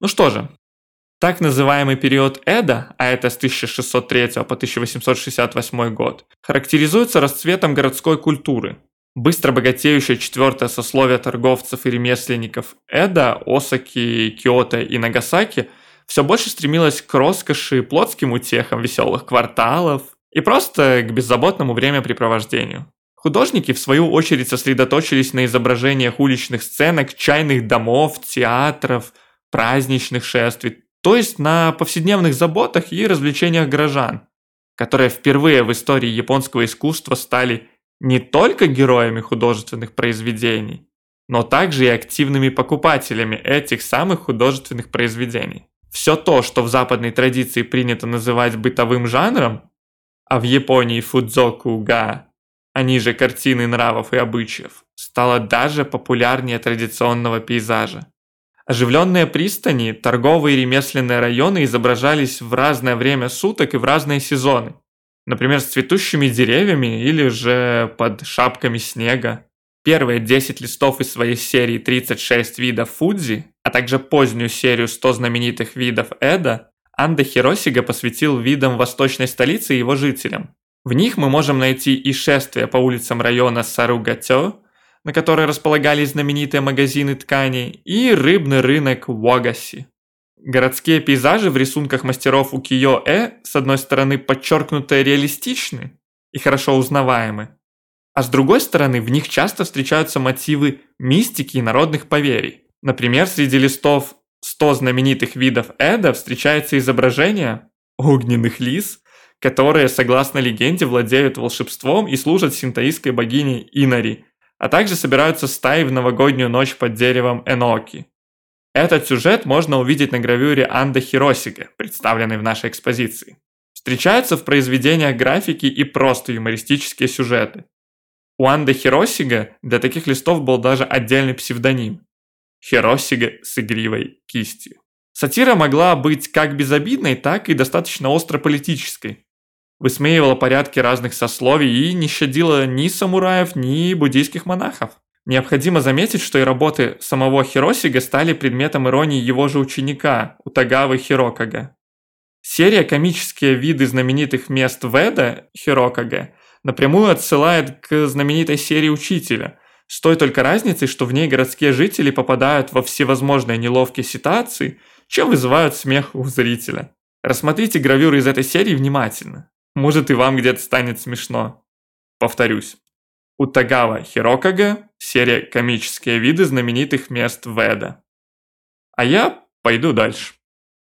Ну что же, так называемый период Эда, а это с 1603 по 1868 год, характеризуется расцветом городской культуры. Быстро богатеющее четвертое сословие торговцев и ремесленников Эда, Осаки, Киото и Нагасаки все больше стремилось к роскоши, плотским утехам веселых кварталов и просто к беззаботному времяпрепровождению. Художники, в свою очередь, сосредоточились на изображениях уличных сценок, чайных домов, театров, праздничных шествий, то есть на повседневных заботах и развлечениях горожан, которые впервые в истории японского искусства стали не только героями художественных произведений, но также и активными покупателями этих самых художественных произведений. Все то, что в западной традиции принято называть бытовым жанром, а в Японии фудзоку га, они же картины нравов и обычаев, стало даже популярнее традиционного пейзажа. Оживленные пристани, торговые и ремесленные районы изображались в разное время суток и в разные сезоны – Например, с цветущими деревьями или же под шапками снега. Первые 10 листов из своей серии 36 видов Фудзи, а также позднюю серию 100 знаменитых видов Эда, Анда Хиросига посвятил видам восточной столицы и его жителям. В них мы можем найти и шествия по улицам района Саругатё, на которой располагались знаменитые магазины тканей, и рыбный рынок Уагаси. Городские пейзажи в рисунках мастеров укиё-э с одной стороны подчеркнуто реалистичны и хорошо узнаваемы, а с другой стороны в них часто встречаются мотивы мистики и народных поверий. Например, среди листов 100 знаменитых видов Эда встречается изображение огненных лис, которые, согласно легенде, владеют волшебством и служат синтоистской богине Инари, а также собираются стаи в новогоднюю ночь под деревом Эноки. Этот сюжет можно увидеть на гравюре Анда Хиросига, представленной в нашей экспозиции. Встречаются в произведениях графики и просто юмористические сюжеты. У Анда Хиросига для таких листов был даже отдельный псевдоним – Хиросига с игривой кистью. Сатира могла быть как безобидной, так и достаточно остро-политической. Высмеивала порядки разных сословий и не щадила ни самураев, ни буддийских монахов. Необходимо заметить, что и работы самого Хиросига стали предметом иронии его же ученика, Утагавы Хирокага. Серия «Комические виды знаменитых мест Веда» Хирокага напрямую отсылает к знаменитой серии «Учителя», с той только разницей, что в ней городские жители попадают во всевозможные неловкие ситуации, чем вызывают смех у зрителя. Рассмотрите гравюры из этой серии внимательно. Может и вам где-то станет смешно. Повторюсь. Утагава Хирокага, серия «Комические виды знаменитых мест Веда». А я пойду дальше.